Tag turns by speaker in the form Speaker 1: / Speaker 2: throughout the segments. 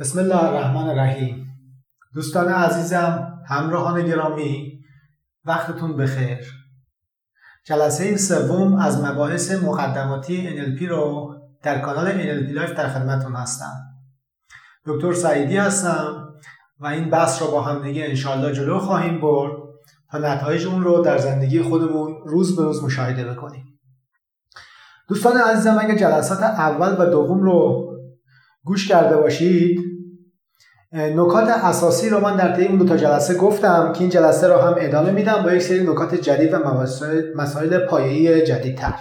Speaker 1: بسم الله الرحمن الرحیم. دوستان عزیزم همراهان گرامی وقتتون بخیر. جلسه سوم از مباحث مقدماتی NLP رو در کانال NLP Life در خدمتون هستم. دکتر سعیدی هستم و این بحث رو با هم دیگه انشالله جلو خواهیم برد تا نتایج اون رو در زندگی خودمون روز به روز مشاهده بکنیم. دوستان عزیزم اگر جلسات اول و دوم رو گوش کرده باشید. نکات اساسی رو من در طی اون دو تا جلسه گفتم که این جلسه رو هم ادامه میدم با یک سری نکات جدید و مسائل پایه‌ای جدیدتر.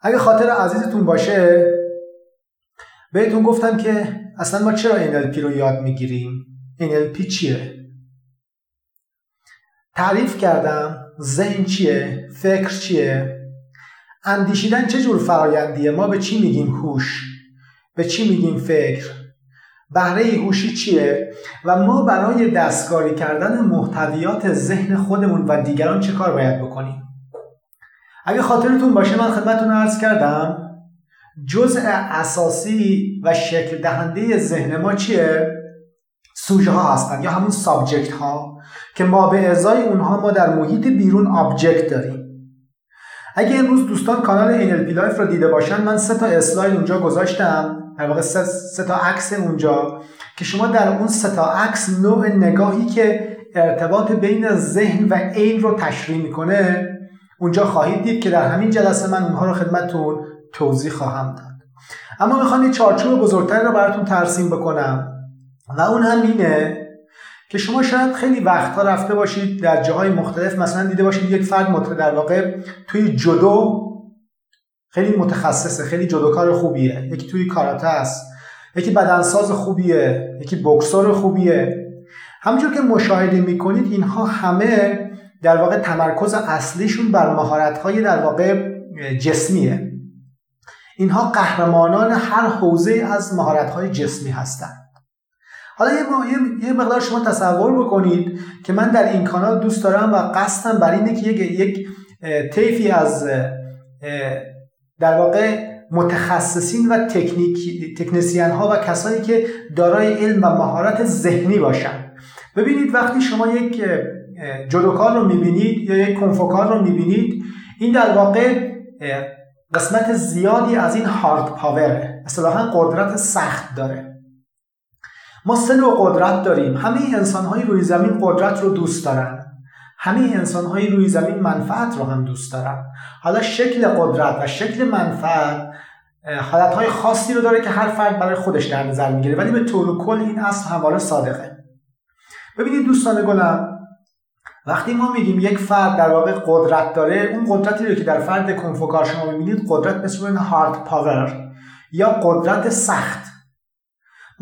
Speaker 1: اگه خاطر عزیزتون باشه بهتون گفتم که اصلا ما چرا NLP رو یاد می‌گیریم؟ NLP چیه؟ تعریف کردم ذهن چیه؟ فکر چیه؟ اندیشیدن چه جور فرایندیه؟ ما به چی میگیم هوش؟ به چی میگیم فکر؟ بهره هوشی چیه؟ و ما برای دستکاری کردن محتویات ذهن خودمون و دیگران چه کار باید بکنیم؟ اگه خاطرتون باشه من خدمتتون عرض کردم جزء اساسی و شکل دهنده ذهن ما چیه؟ سوژه ها هستن یا همون subject ها که ما به ازای اونها ما در محیط بیرون object داریم. اگه امروز دوستان کانال NLP Life رو دیده باشن من سه تا اسلاید اونجا گذاشتم. در واقع سه, تا عکس اونجا که شما در اون سه تا عکس نوع نگاهی که ارتباط بین ذهن و عین رو تشریح می‌کنه اونجا خواهید دید که در همین جلسه من اونها رو خدمتتون توضیح خواهم داد. اما می‌خوام یه چارچوب بزرگتری رو براتون ترسیم بکنم. و اون هم اینه که شما شاید خیلی وقتها رفته باشید در جاهای مختلف مثلا دیده باشید یک فرد در واقع توی جدو خیلی متخصصه خیلی جدوکار خوبیه. یکی توی کاراته است یکی بدنساز خوبیه یکی بکسور خوبیه. همونجور که مشاهده می‌کنید اینها همه در واقع تمرکز اصلیشون بر مهارت‌های در واقع جسمیه. اینها قهرمانان هر حوزه از مهارت‌های جسمی هستند حالا یه, یه مقدار شما تصور بکنید که من در این کانال دوست دارم و قصدم بر اینه که یک, یک طیفی از در واقع متخصصین و تکنیک تکنسیان ها و کسانی که دارای علم و مهارت ذهنی باشن. ببینید وقتی شما یک جدوکار رو می‌بینید یا یک کنفوکار رو می‌بینید این در واقع قسمت زیادی از این هارد پاوره اصطلاحا قدرت سخت داره. ما سه نوع قدرت داریم. همه انسان های روی زمین قدرت رو دوست دارن. همه انسان های روی زمین منفعت رو هم دوست دارن. حالا شکل قدرت و شکل منفعت حالت های خاصی رو داره که هر فرد برای خودش در نظر می‌گیره ولی به طور کل این اصل همواره صادقه. ببینید دوستان گلم وقتی ما میگیم یک فرد در واقع قدرت داره اون قدرتی رو که در فرد کنفوکار شما می‌بینید قدرت مثل هارد پاور یا قدرت سخت.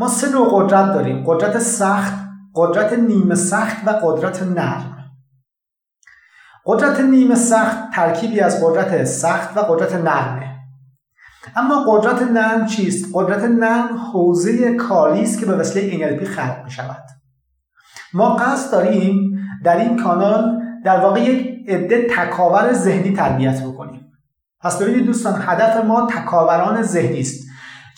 Speaker 1: ما سه نوع قدرت داریم. قدرت سخت قدرت نیمه سخت و قدرت نرم. قدرت نیمه سخت ترکیبی از قدرت سخت و قدرت نرمه. اما قدرت نرم چیست؟ قدرت نرم حوزه کاری است که به وسیله NLP خلق می شود. ما قصد داریم در این کانال در واقع یک عده تکاور ذهنی تربیت بکنیم. پس ببینید دوستان هدف ما تکاوران ذهنی است.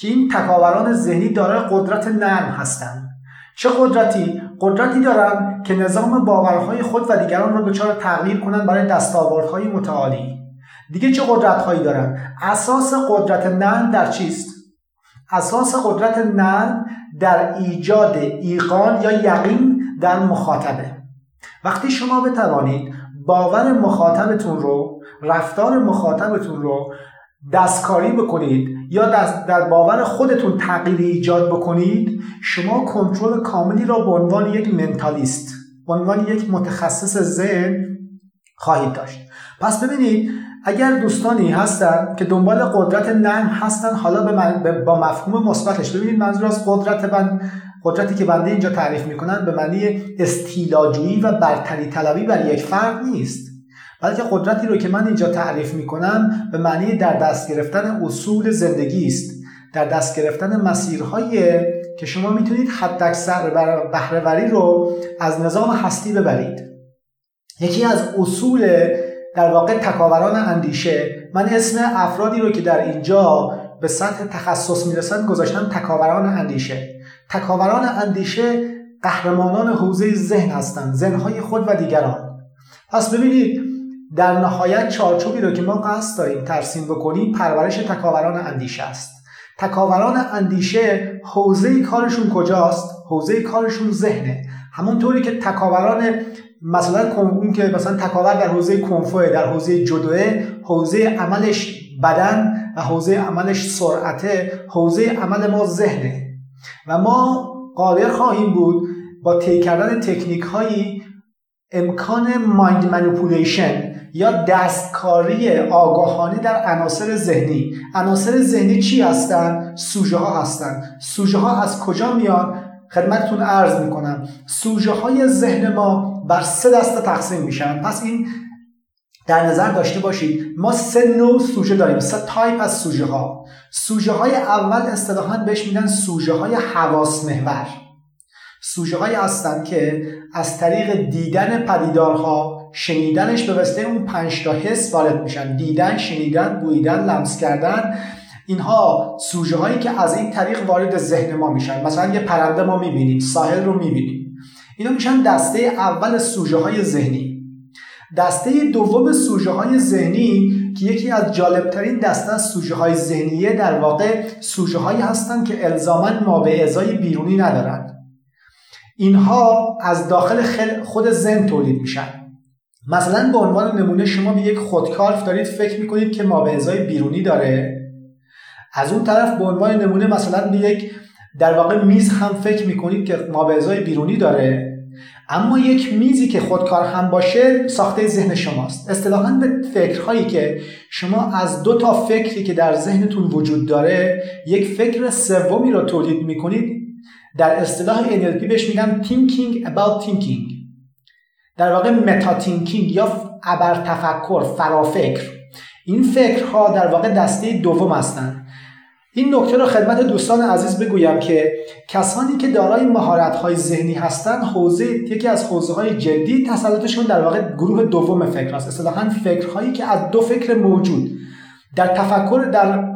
Speaker 1: که این تکاوران ذهنی دارای قدرت نرم هستند چه قدرتی؟ قدرتی دارند که نظام باورهای خود و دیگران را دچار تغییر کنند برای دستاوردهای متعالی. دیگه چه قدرتهایی دارند اساس قدرت نرم در چیست؟ اساس قدرت نرم در ایجاد ایقان یا یقین در مخاطبه. وقتی شما بتوانید باور مخاطبتون رو رفتار مخاطبتون رو دستکاری بکنید یا در باور خودتون تغییر ایجاد بکنید شما کنترل کاملی را به عنوان یک منتالیست به عنوان یک متخصص ذهن خواهید داشت. پس ببینید اگر دوستانی هستن که دنبال قدرت نرم هستن حالا به با مفهوم مثبتش. ببینید منظور از قدرت بند قدرتی که بنده اینجا تعریف می‌کنن به معنی استیلاجویی و برتری طلبی بر یک فرد نیست. بلکه قدرتی رو که من اینجا تعریف می‌کنم به معنی در دست گرفتن اصول زندگی است. در دست گرفتن مسیرهایی که شما می‌تونید حداکثر بهرهوری رو از نظام هستی ببرید. یکی از اصول در واقع تکاوران اندیشه من اسم افرادی رو که در اینجا به سطح تخصص می‌رسن گذاشتن تکاوران اندیشه. تکاوران اندیشه قهرمانان حوزه ذهن هستند ذهنهای خود و دیگران. پس ببینید در نهایت چارچوبی رو که ما قصد داریم ترسیم بکنیم پرورش تکاوران اندیشه است. تکاوران اندیشه حوزه کارشون کجاست؟ حوزه کارشون ذهنه. همونطوری که تکاوران مثلا اون که مثلا تکاور در حوزه کنفوه در حوزه جدوه حوزه عملش بدن و حوزه عملش سرعته حوزه عمل ما ذهنه. و ما قادر خواهیم بود با طی کردن تکنیک هایی امکان مایند منیپولیشن یا دستکاری آگاهانه در عناصر ذهنی. عناصر ذهنی چی هستند سوژه ها هستند سوژه ها از کجا میان؟ خدمتتون عرض می‌کنم. سوژه های ذهن ما بر سه دسته تقسیم میشن. پس این در نظر داشته باشید. ما سه نوع سوژه داریم. سه تایپ از سوژه ها سوژه های اول اصطلاحا بهش میگن سوژه های حواس محور. سوژه های هستند که از طریق دیدن پدیدارها شنیدنش به واسطه اون پنج تا حس وارد میشن. دیدن شنیدن بویدن لمس کردن اینها سوژه هایی که از این طریق وارد ذهن ما میشن. مثلا یه پرنده ما می‌بینیم ساحل رو می‌بینیم. اینا میشن دسته اول سوژه های ذهنی. دسته دوم سوژه های ذهنی که یکی از جالبترین دسته از سوژه های ذهنیه در واقع سوژه هایی هستند که الزاما ما به ازای بیرونی ندارند اینها از داخل خود ذهن تولید میشن. مثلا به عنوان نمونه شما به یک خودکار دارید فکر می‌کنید که ما بیرونی داره؟ از اون طرف به عنوان نمونه مثلا به یک در واقع میز هم فکر می‌کنید که ما بیرونی داره؟ اما یک میزی که خودکار هم باشه ساخته ذهن شماست. اصطلاحا به فکرهایی که شما از دو تا فکری که در ذهنتون وجود داره یک فکر سومی رو تولید می‌کنید. در اصطلاح NLP بهش میگن thinking about thinking. در واقع متا تینکینگ یا ابر تفکر فرافکر. این فکرها در واقع دسته دوم هستند این نکته رو خدمت دوستان عزیز بگویم که کسانی که دارای مهارت‌های ذهنی هستند حوزه یکی از حوزه های جدی تسلطشون در واقع گروه دوم فکر است اصطلاحا فکرهایی که از دو فکر موجود. در تفکر در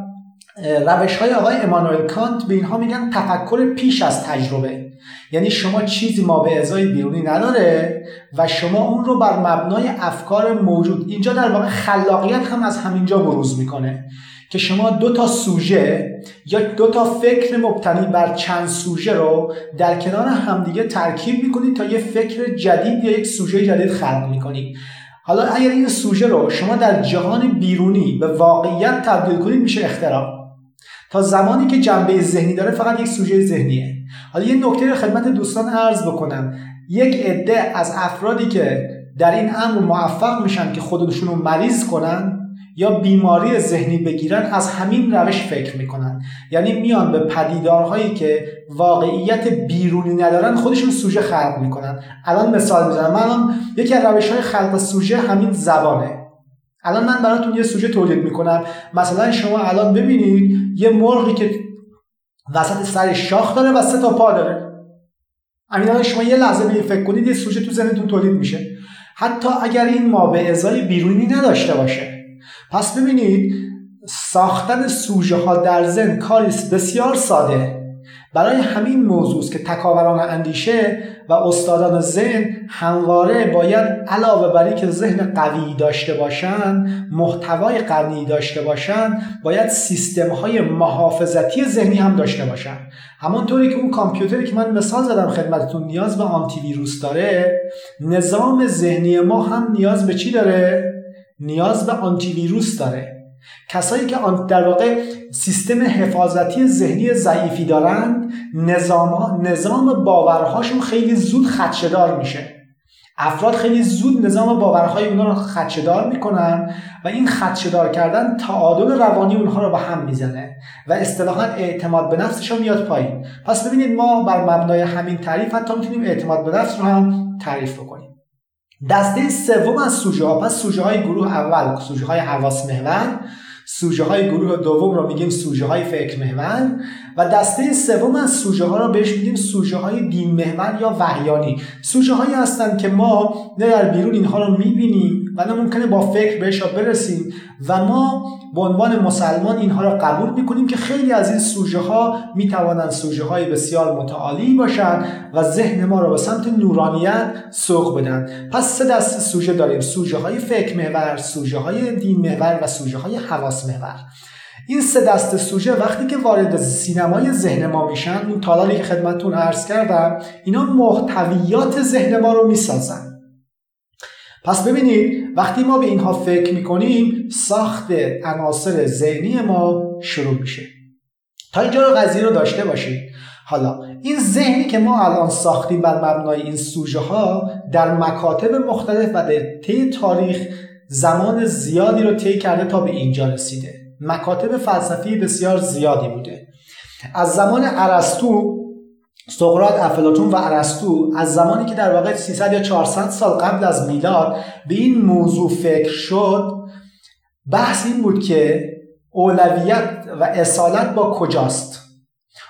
Speaker 1: روش های آقای امانوئل کانت به اینها میگن تفکر پیش از تجربه. یعنی شما چیزی ما به ازای بیرونی نداره و شما اون رو بر مبنای افکار موجود اینجا در واقع خلاقیت هم از همینجا بروز می‌کنه که شما دو تا سوژه یا دو تا فکر مبتنی بر چند سوژه رو در کنار همدیگه ترکیب می‌کنید تا یه فکر جدید یا یک سوژه جدید خلق می‌کنید حالا اگر این سوژه رو شما در جهان بیرونی به واقعیت تبدیل کنید میشه اختراع. تا زمانی که جنبه ذهنی داره فقط یک سوژه ذهنیه. حالا یه نکته رو خدمت دوستان عرض بکنم. یک عده از افرادی که در این امر موفق میشن که خودشون رو مریض کنن یا بیماری ذهنی بگیرن از همین روش فکر می‌کنن. یعنی میان به پدیدارهایی که واقعیت بیرونی ندارن خودشون سوژه خلق می‌کنن. الان مثال می‌زنم. من الان یکی از روش های خلق سوژه همین زبانه. الان من براتون یه سوژه تولید می‌کنم. مثلا شما الان ببینید یه مرغی که وسط سر شاخ داره و سه تا پا داره. همین شما یه لحظه به فکر کنید یه سوژه تو ذهنتون تولید میشه. حتی اگر این ما به ازای بیرونی نداشته باشه. پس ببینید ساختن سوژه ها در ذهن کاری بسیار ساده. برای همین موضوع است که تکاوران اندیشه و استادان ذهن همواره باید علاوه بر که ذهن قوی داشته باشند محتوای قوی داشته باشند باید سیستم های محافظتی ذهنی هم داشته باشند. همانطوری که اون کامپیوتری که من مثال زدم خدمتتون نیاز به آنتی ویروس داره نظام ذهنی ما هم نیاز به چی داره؟ نیاز به آنتی ویروس داره. کسایی که در واقع سیستم حفاظتی ذهنی ضعیفی دارند نظام, نظام باورهاشون خیلی زود خدشدار میشه. افراد خیلی زود نظام باورهای اونها رو خدشدار می‌کنن و این خدشدار کردن تعادل روانی اونها رو به هم می‌زنه و اصطلاحا اعتماد به نفسشون میاد پایین. پس ببینید ما بر مبنای همین تعریف حتی می‌تونیم اعتماد به نفس رو هم تعریف بکنیم. دسته سوم از سوژه ها. پس سوژه های گروه اول سوژه های حواس محور سوژه های گروه دوم رو میگیم سوژه های فکر محور و دسته سوم از سوژه ها رو بهش میگیم سوژه های دین محور یا وحیانی. سوژه هایی هستند که ما نه در بیرون اینها رو می‌بینیم. و نه ممکنه با فکر بهش برسیم. و ما به عنوان مسلمان اینها را قبول می‌کنیم که خیلی از این سوژه ها می‌توانند سوژه های بسیار متعالی باشند و ذهن ما را به سمت نورانیت سوق بدن پس سه دست سوژه داریم. سوژه های فکر محور سوژه های دین محور و سوژه های حواس محور. این سه دست سوژه وقتی که وارد سینمای ذهن ما میشن اون تالالی که خدمتتون عرض کردم اینا محتویات ذهن ما رو می‌سازن. پس ببینید وقتی ما به اینها فکر می‌کنیم ساخت عناصر ذهنی ما شروع میشه. تا اینجا رو قضیه رو داشته باشید. حالا این ذهنی که ما الان ساختیم بر مبنای این سوژه ها در مکاتب مختلف و در طی تاریخ زمان زیادی رو طی کرده تا به اینجا رسیده. مکاتب فلسفی بسیار زیادی بوده. از زمان ارسطو سقراط افلاطون و ارسطو از زمانی که در واقع 300 یا 400 سال قبل از میلاد به این موضوع فکر شد بحث این بود که اولویت و اصالت با کجاست؟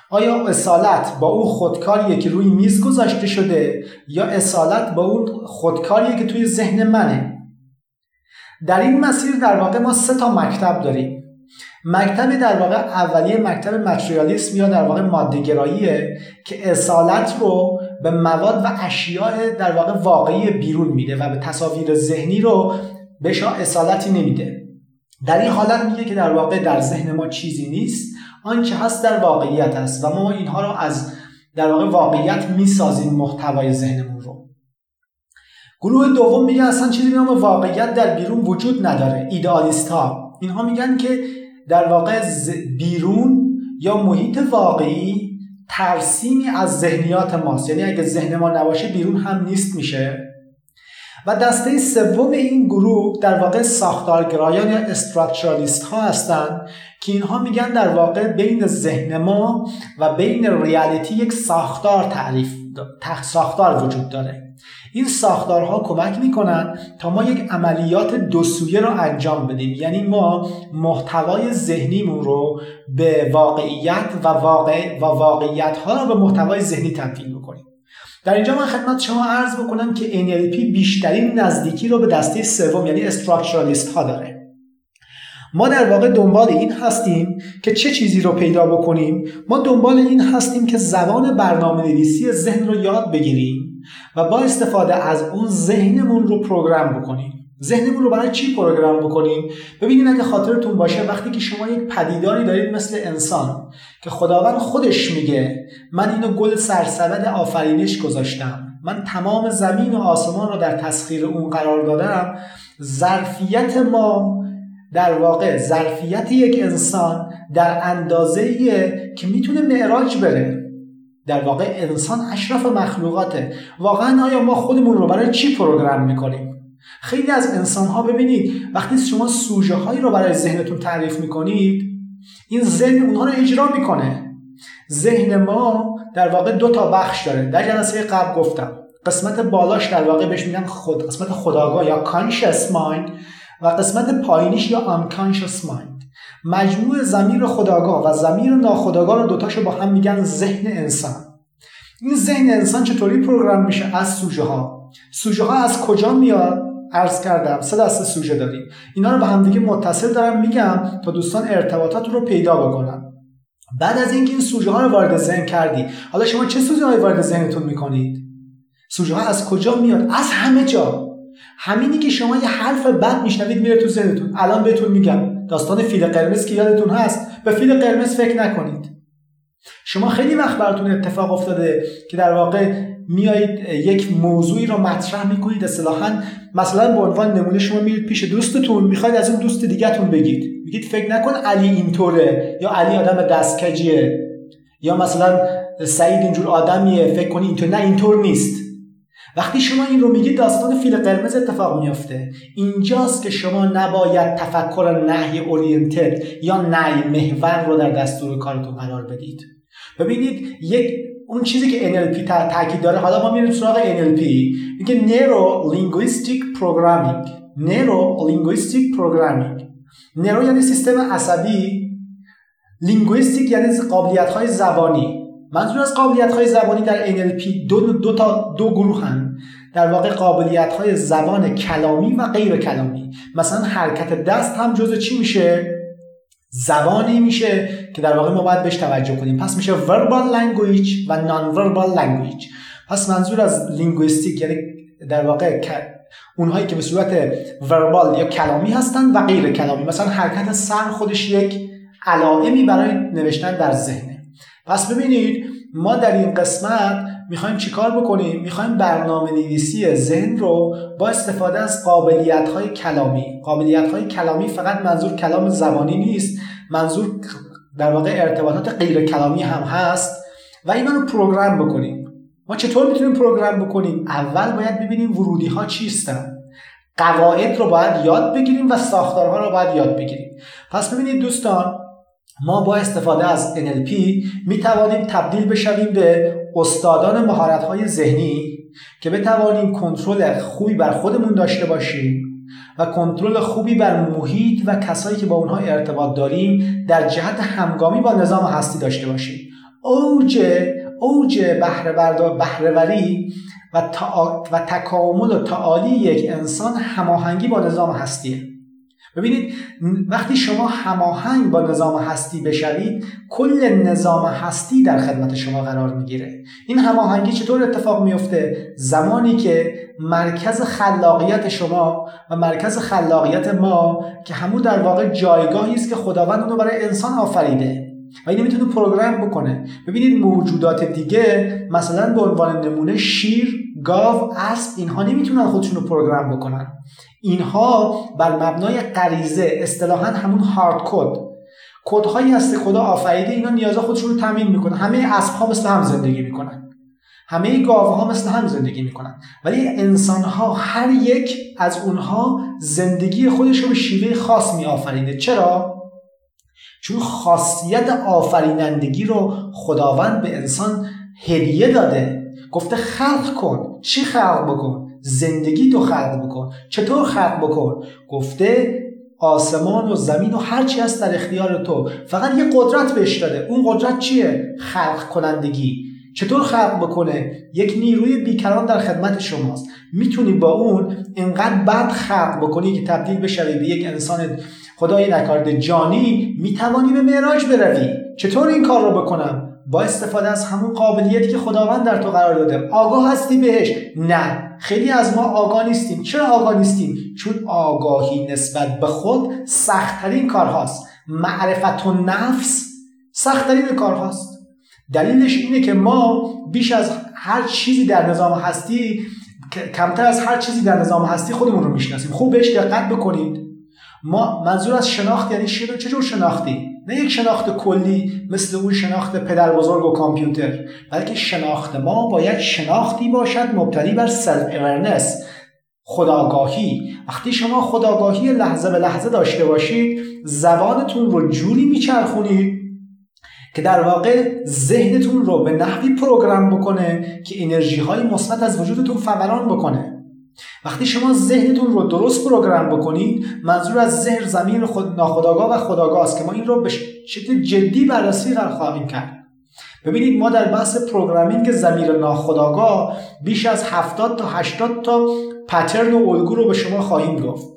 Speaker 1: آیا اصالت با اون خودکاریه که روی میز گذاشته شده یا اصالت با اون خودکاریه که توی ذهن منه؟ در این مسیر در واقع ما سه تا مکتب داریم. مکتب در واقع اولیه مکتب متریالیسم یا در واقع مادهگراییه که اصالت رو به مواد و اشیاء در واقع واقعی بیرون میده و به تصاویر ذهنی رو بهش اصالتی نمیده. در این حالت میگه که در واقع در ذهن ما چیزی نیست آنچه هست در واقعیت است و ما اینها رو از در واقع واقعیت می‌سازیم محتوای ذهنمون رو. گروه دوم میگه اصلا چیزی به واقعیت در بیرون وجود نداره ایدئالیست ها اینها میگن که در واقع بیرون یا محیط واقعی ترسیمی از ذهنیات ماست. یعنی اگه ذهن ما نباشه بیرون هم نیست میشه. و دسته سوم این گروه در واقع ساختارگرایان یا استراکچرالیست ها هستند که اینها میگن در واقع بین ذهن ما و بین ریالیتی یک ساختار تعریف ساختار وجود داره. این ساختارها کمک می‌کنن تا ما یک عملیات دو سویه رو انجام بدیم. یعنی ما محتوای ذهنیمون رو به واقعیت و واقع و واقعیت ها رو به محتوای ذهنی تبدیل بکنیم. در اینجا من خدمت شما عرض بکنم که NLP بیشترین نزدیکی رو به دسته سوم یعنی استراکچرالیست ها داره. ما در واقع دنبال این هستیم که چه چیزی رو پیدا بکنیم. ما دنبال این هستیم که زبان برنامه نویسی ذهن رو یاد بگیریم. و با استفاده از اون ذهنمون رو پروگرام بکنیم. ذهنمون رو برای چی پروگرام بکنیم؟ ببینید اگه خاطرتون باشه وقتی که شما یک پدیداری دارید مثل انسان که خداوند خودش میگه من اینو گل سرسبد آفرینش گذاشتم. من تمام زمین و آسمان رو در تسخیر اون قرار دادم. ظرفیت ما در واقع ظرفیت یک انسان در اندازه که می‌تونه معراج بره. در واقع انسان اشرف مخلوقاته. واقعا آیا ما خودمون رو برای چی پروگرام می‌کنیم؟ خیلی از انسان ها ببینید وقتی شما سوژه هایی رو برای ذهنتون تعریف می‌کنید این ذهن اونها رو اجرا می‌کنه. ذهن ما در واقع دو تا بخش داره. در جلسه قبل گفتم قسمت بالاش در واقع بهش میگن خود قسمت خداگاه یا conscious mind و قسمت پایینیش یا unconscious mind. مجموع زمیر خداگاه و زمیر ناخداگاه رو دوتاشو با هم میگن ذهن انسان. این ذهن انسان چطوری پروگرام میشه؟ از سوژه ها. سوژه ها از کجا میاد؟ عرض کردم سه دسته سوژه داریم. اینا رو به هم دیگه متصل دارم میگم تا دوستان ارتباطات رو پیدا بکنن. بعد از اینکه این سوژه ها رو وارد ذهن کردی حالا شما چه سوژه های وارد ذهنتون می‌کنید؟ سوژه ها از کجا میاد؟ از همه جا. همینی که شما یه حرف بد میشنوید میره تو ذهنتون. الان بهتون میگم. داستان فیل قرمز که یادتون هست به فیل قرمز فکر نکنید. شما خیلی وقت براتون اتفاق افتاده که در واقع میایید یک موضوعی رو مطرح می‌کنید اصطلاحا مثلا به عنوان نمونه شما میرید پیش دوستتون می‌خواید از اون دوست دیگهتون بگید. میگید فکر نکن علی اینطوره یا علی آدم دستکجیه یا مثلا سعید اینجور آدمیه فکر کنی اینطور نه اینطور نیست. وقتی شما این رو میگید داستان فیل قرمز اتفاق میافته. اینجاست که شما نباید تفکر نهی اورینتد یا نهی محور رو در دستور کارتون قرار بدید. ببینید یک اون چیزی که NLP تاکید داره حالا ما میریم سراغ NLP میگه Neuro Linguistic Programming. Neuro Linguistic Programming. نرو یعنی سیستم عصبی. لینگویستیک یعنی قابلیت های زبانی. منظور از قابلیت های زبانی در NLP دو, دو تا دو گروه هن در واقع قابلیت های زبان کلامی و غیر کلامی. مثلا حرکت دست هم جزء چی میشه؟ زبانی میشه که در واقع ما باید بهش توجه کنیم. پس میشه verbal language و non verbal language. پس منظور از linguistic یعنی در واقع اونهایی که به صورت verbal یا کلامی هستن و غیر کلامی. مثلا حرکت سر خودش یک علائمی برای نوشتن در ذهنه. پس ببینید ما در این قسمت می‌خوایم چیکار بکنیم؟ می‌خوایم برنامه نویسی ذهن رو با استفاده از قابلیت های کلامی. قابلیت های کلامی فقط منظور کلام زبانی نیست منظور در واقع ارتباطات غیر کلامی هم هست و اینا رو پروگرام بکنیم. ما چطور می‌تونیم پروگرام بکنیم؟ اول باید ببینیم ورودی ها چیستن. قواعد رو باید یاد بگیریم و ساختارها رو باید یاد بگیریم. پس ببینید دوستان ما با استفاده از NLP می توانیم تبدیل بشویم به استادان مهارت های ذهنی که بتوانیم کنترل خوبی بر خودمون داشته باشیم و کنترل خوبی بر محیط و کسایی که با اونها ارتباط داریم در جهت همگامی با نظام هستی داشته باشیم. اوج اوج بهرهوری و, و تکامل و تعالی یک انسان هماهنگی با نظام هستیه. ببینید وقتی شما هماهنگ با نظام هستی بشوید کل نظام هستی در خدمت شما قرار می‌گیره. این هماهنگی چطور اتفاق میفته زمانی که مرکز خلاقیت شما و مرکز خلاقیت ما که همون در واقع جایگاهی است که خداوند اونو برای انسان آفریده. و اینو می‌تونه پروگرام بکنه. ببینید موجودات دیگه مثلا به عنوان نمونه شیر گاو اسب اینها نمی‌تونن خودشون رو پروگرام بکنن. اینها بر مبنای غریزه اصطلاحا همون هارد کد کدهایی هست خدا آفریده اینا نیازا خودشون رو تامین می‌کنن. همه اسب ها مثل هم زندگی می‌کنن. همه گاوه ها مثل هم زندگی می‌کنن. ولی انسان ها هر یک از اونها زندگی خودش رو به شیوه خاص می چرا؟ چون خاصیت آفرینندگی رو خداوند به انسان هدیه داده. گفته خلق کن. چی خلق بکن؟ زندگی تو خلق بکن. چطور خلق بکن؟ گفته آسمان و زمین و هر چی هست در اختیار تو. فقط یه قدرت بهش داده. اون قدرت چیه؟ خلق کنندگی. چطور خلق بکنه؟ یک نیروی بیکران در خدمت شماست. می‌تونی با اون اینقدر بد خلق بکنی که تبدیل بشوی به یک انسان خدای نکارده جانی می‌توانی به معراج بروی. چطور این کار رو بکنم؟ با استفاده از همون قابلیتی که خداوند در تو قرار داده. آگاه هستی بهش؟ نه. خیلی از ما آگاه نیستیم. چرا آگاه نیستیم؟ چون آگاهی نسبت به خود سختترین کار هاست معرفت و نفس سختترین کار هاست دلیلش اینه که ما بیش از هر چیزی در نظام هستی کمتر از هر چیزی در نظام هستی خودمون رو می‌شناسیم. خوب بهش دقت بکنید. ما منظور از شناخت یعنی چجور شناختی؟ نه یک شناخت کلی مثل اون شناخت پدر بزرگ و کامپیوتر بلکه شناخت ما باید شناختی باشد مبتنی بر self awareness خودآگاهی. وقتی شما خودآگاهی لحظه به لحظه داشته باشید زبانتون رو جوری میچرخونید که در واقع ذهنتون رو به نحوی program بکنه که انرژی های مثبت از وجودتون فوران بکنه. وقتی شما ذهنتون رو درست program بکنید منظور از ذهن ضمیر خود ناخودآگاه و خودآگاه است که ما این رو به شکل جدی بررسی قرار خواهیم کرد. ببینید ما در بحث programming ضمیر ناخودآگاه بیش از 70 تا 80 تا pattern و الگو رو به شما خواهیم گفت.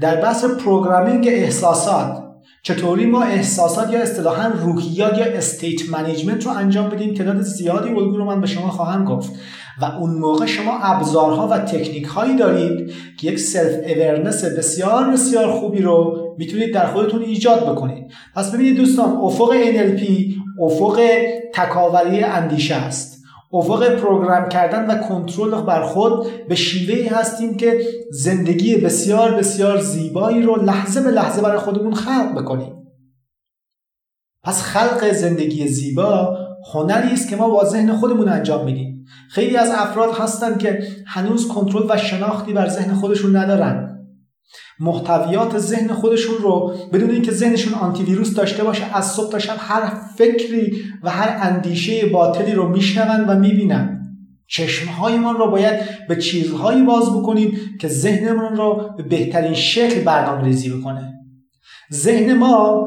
Speaker 1: در بحث programming احساسات چطوری ما احساسات یا اصطلاحا روحیات یا state management رو انجام بدیم؟ تعداد زیادی الگو رو من به شما خواهم گفت. و اون موقع شما ابزارها و تکنیک هایی دارید که یک self awareness بسیار بسیار خوبی رو می‌تونید در خودتون ایجاد بکنید. پس ببینید دوستان افق NLP افق تکاوری اندیشه است. افق program کردن و کنترل بر خود به شیوه‌ای هستیم که زندگی بسیار بسیار زیبایی رو لحظه به لحظه برای خودمون خلق بکنیم. پس خلق زندگی زیبا هنری است که ما با ذهن خودمون انجام میدیم. خیلی از افراد هستند که هنوز کنترل و شناختی بر ذهن خودشون ندارن. محتویات ذهن خودشون رو بدون اینکه ذهنشون آنتی ویروس داشته باشه از صبح تا شب هر فکری و هر اندیشه باطلی رو میشنون و می‌بینن. چشمهایمان رو باید به چیزهایی باز بکنیم که ذهنمون رو به بهترین شکل برنامه ریزی بکنه. ذهن ما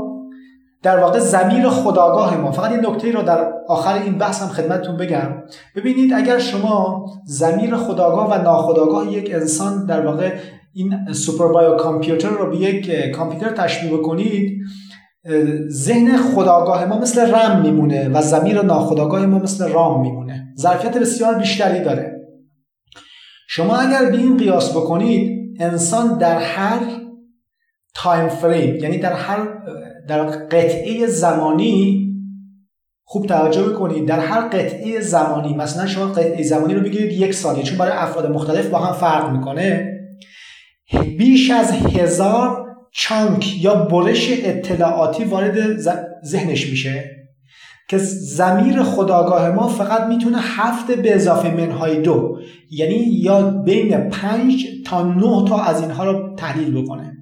Speaker 1: در واقع زمیر خداگاه ما. فقط این نکته رو در آخر این بحث هم خدمتتون بگم. ببینید اگر شما زمیر خداگاه و ناخداگاه یک انسان در واقع این سوپر بایو کامپیوتر رو به یک کامپیوتر تشبیه بکنید ذهن خداگاه ما مثل رم میمونه و زمیر ناخداگاه ما مثل رام میمونه. ظرفیت بسیار بیشتری داره. شما اگر به این قیاس بکنید انسان در هر تایم فریم یعنی در هر در قطعه زمانی خوب توجه بکنید در هر قطعه زمانی مثلا شما قطعه زمانی رو بگیرید یک ثانیه چون برای افراد مختلف با هم فرق می‌کنه. بیش از هزار چانک یا برش اطلاعاتی وارد ذهنش میشه که زمیر خداگاه ما فقط می‌تونه هفت به اضافه منهای دو یعنی یا بین پنج تا نه تا از اینها رو تحلیل بکنه.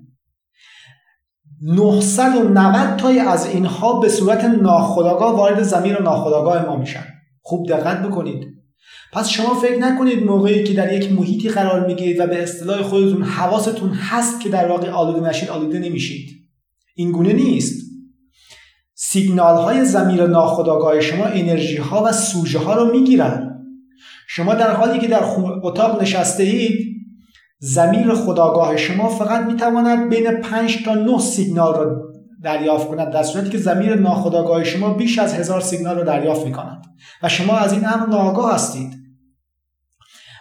Speaker 1: 990 تای از اینها به صورت ناخداگاه وارد زمیر ناخداگاه ما میشن. خوب دقت بکنید. پس شما فکر نکنید موقعی که در یک محیطی قرار می‌گیرید و به اصطلاح خودتون حواستون هست که در واقع آلوده نشید آلوده نمیشید. این گونه نیست. سیگنال های زمیر ناخداگاه شما انرژی ها و سوژه ها رو می‌گیرن. شما در حالی که در اتاق نشسته اید زمیر خداگاه شما فقط می‌تواند بین 5 تا 9 سیگنال را دریافت کند در صورتی که زمیر ناخداگاه شما بیش از هزار سیگنال را دریافت می‌کند. و شما از این امر ناآگاه هستید.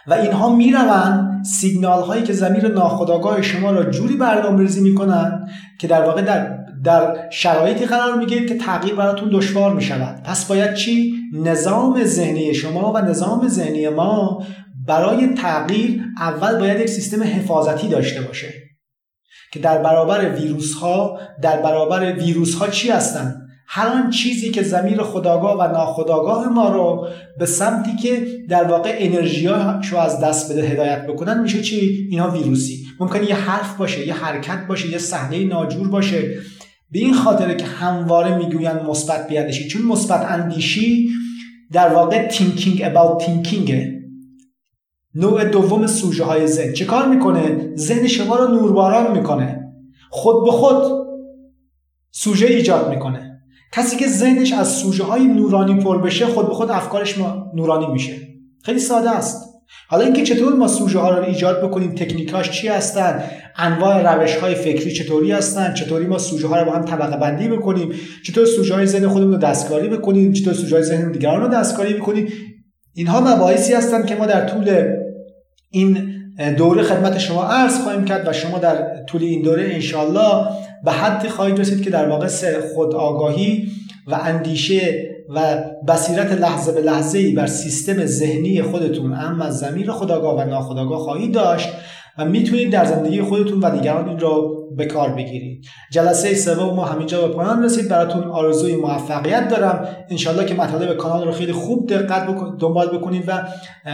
Speaker 1: و اینها می‌روند سیگنال هایی که زمیر ناخداگاه شما را جوری برنامه ریزی می‌کنند که در واقع در در شرایطی قرار می‌گیرید که تغییر براتون دشوار می‌شود. پس باید چی؟ نظام ذهنی شما و نظام ذهنی ما برای تغییر اول باید یک سیستم حفاظتی داشته باشه که در برابر ویروس ها در برابر ویروس ها چی هستن؟ هر آن چیزی که زمیر خداگاه و ناخداگاه ما رو به سمتی که در واقع انرژی شو از دست بده هدایت بکنن میشه چی؟ اینها ویروسی. ممکنه یه حرف باشه یه حرکت باشه یه صحنه ناجور باشه. به این خاطره که همواره می‌گویند مثبت بیاندیشی. چون مثبت اندیشی در واقع تینکینگ about تینکینگه نوع دوم سوژه های ذهن. چه کار می‌کنه؟ ذهن شما رو نورباران می‌کنه. خود به خود سوژه ایجاد می‌کنه. کسی که ذهنش از سوژه های نورانی پر بشه خود به خود افکارش ما نورانی میشه. خیلی ساده است. حالا اینکه چطور ما سوژه ها رو ایجاد بکنیم تکنیکاش چی هستن انواع روش های فکری چطوری هستن چطوری ما سوژه ها رو با هم طبقه بندی بکنیم چطور سوژه های ذهن خودمون رو دستکاری بکنیم چطور سوژه های ذهن دیگران رو دستکاری بکنیم اینها مباحثی هستند که ما در طول این دوره خدمت شما عرض خواهیم کرد و شما در طول این دوره انشالله به حدی خواهید رسید که در واقع خود آگاهی و اندیشه و بصیرت لحظه به لحظه ای بر سیستم ذهنی خودتون اما از زمیر خداگاه و ناخداگاه خواهید داشت و می‌تونید در زندگی خودتون و دیگران این رو به کار بگیرید. جلسه سوم ما همینجا به پایان رسید. براتون آرزوی موفقیت دارم. انشالله که مطالب کانال رو خیلی خوب دقت دنبال بکنید و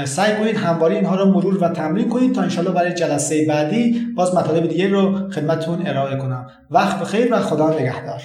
Speaker 1: سعی کنید همواره اینها رو مرور و تمرین کنید تا انشالله برای جلسه بعدی باز مطالب دیگه رو خدمتتون ارائه کنم. وقت بخیر و خدا نگهدار.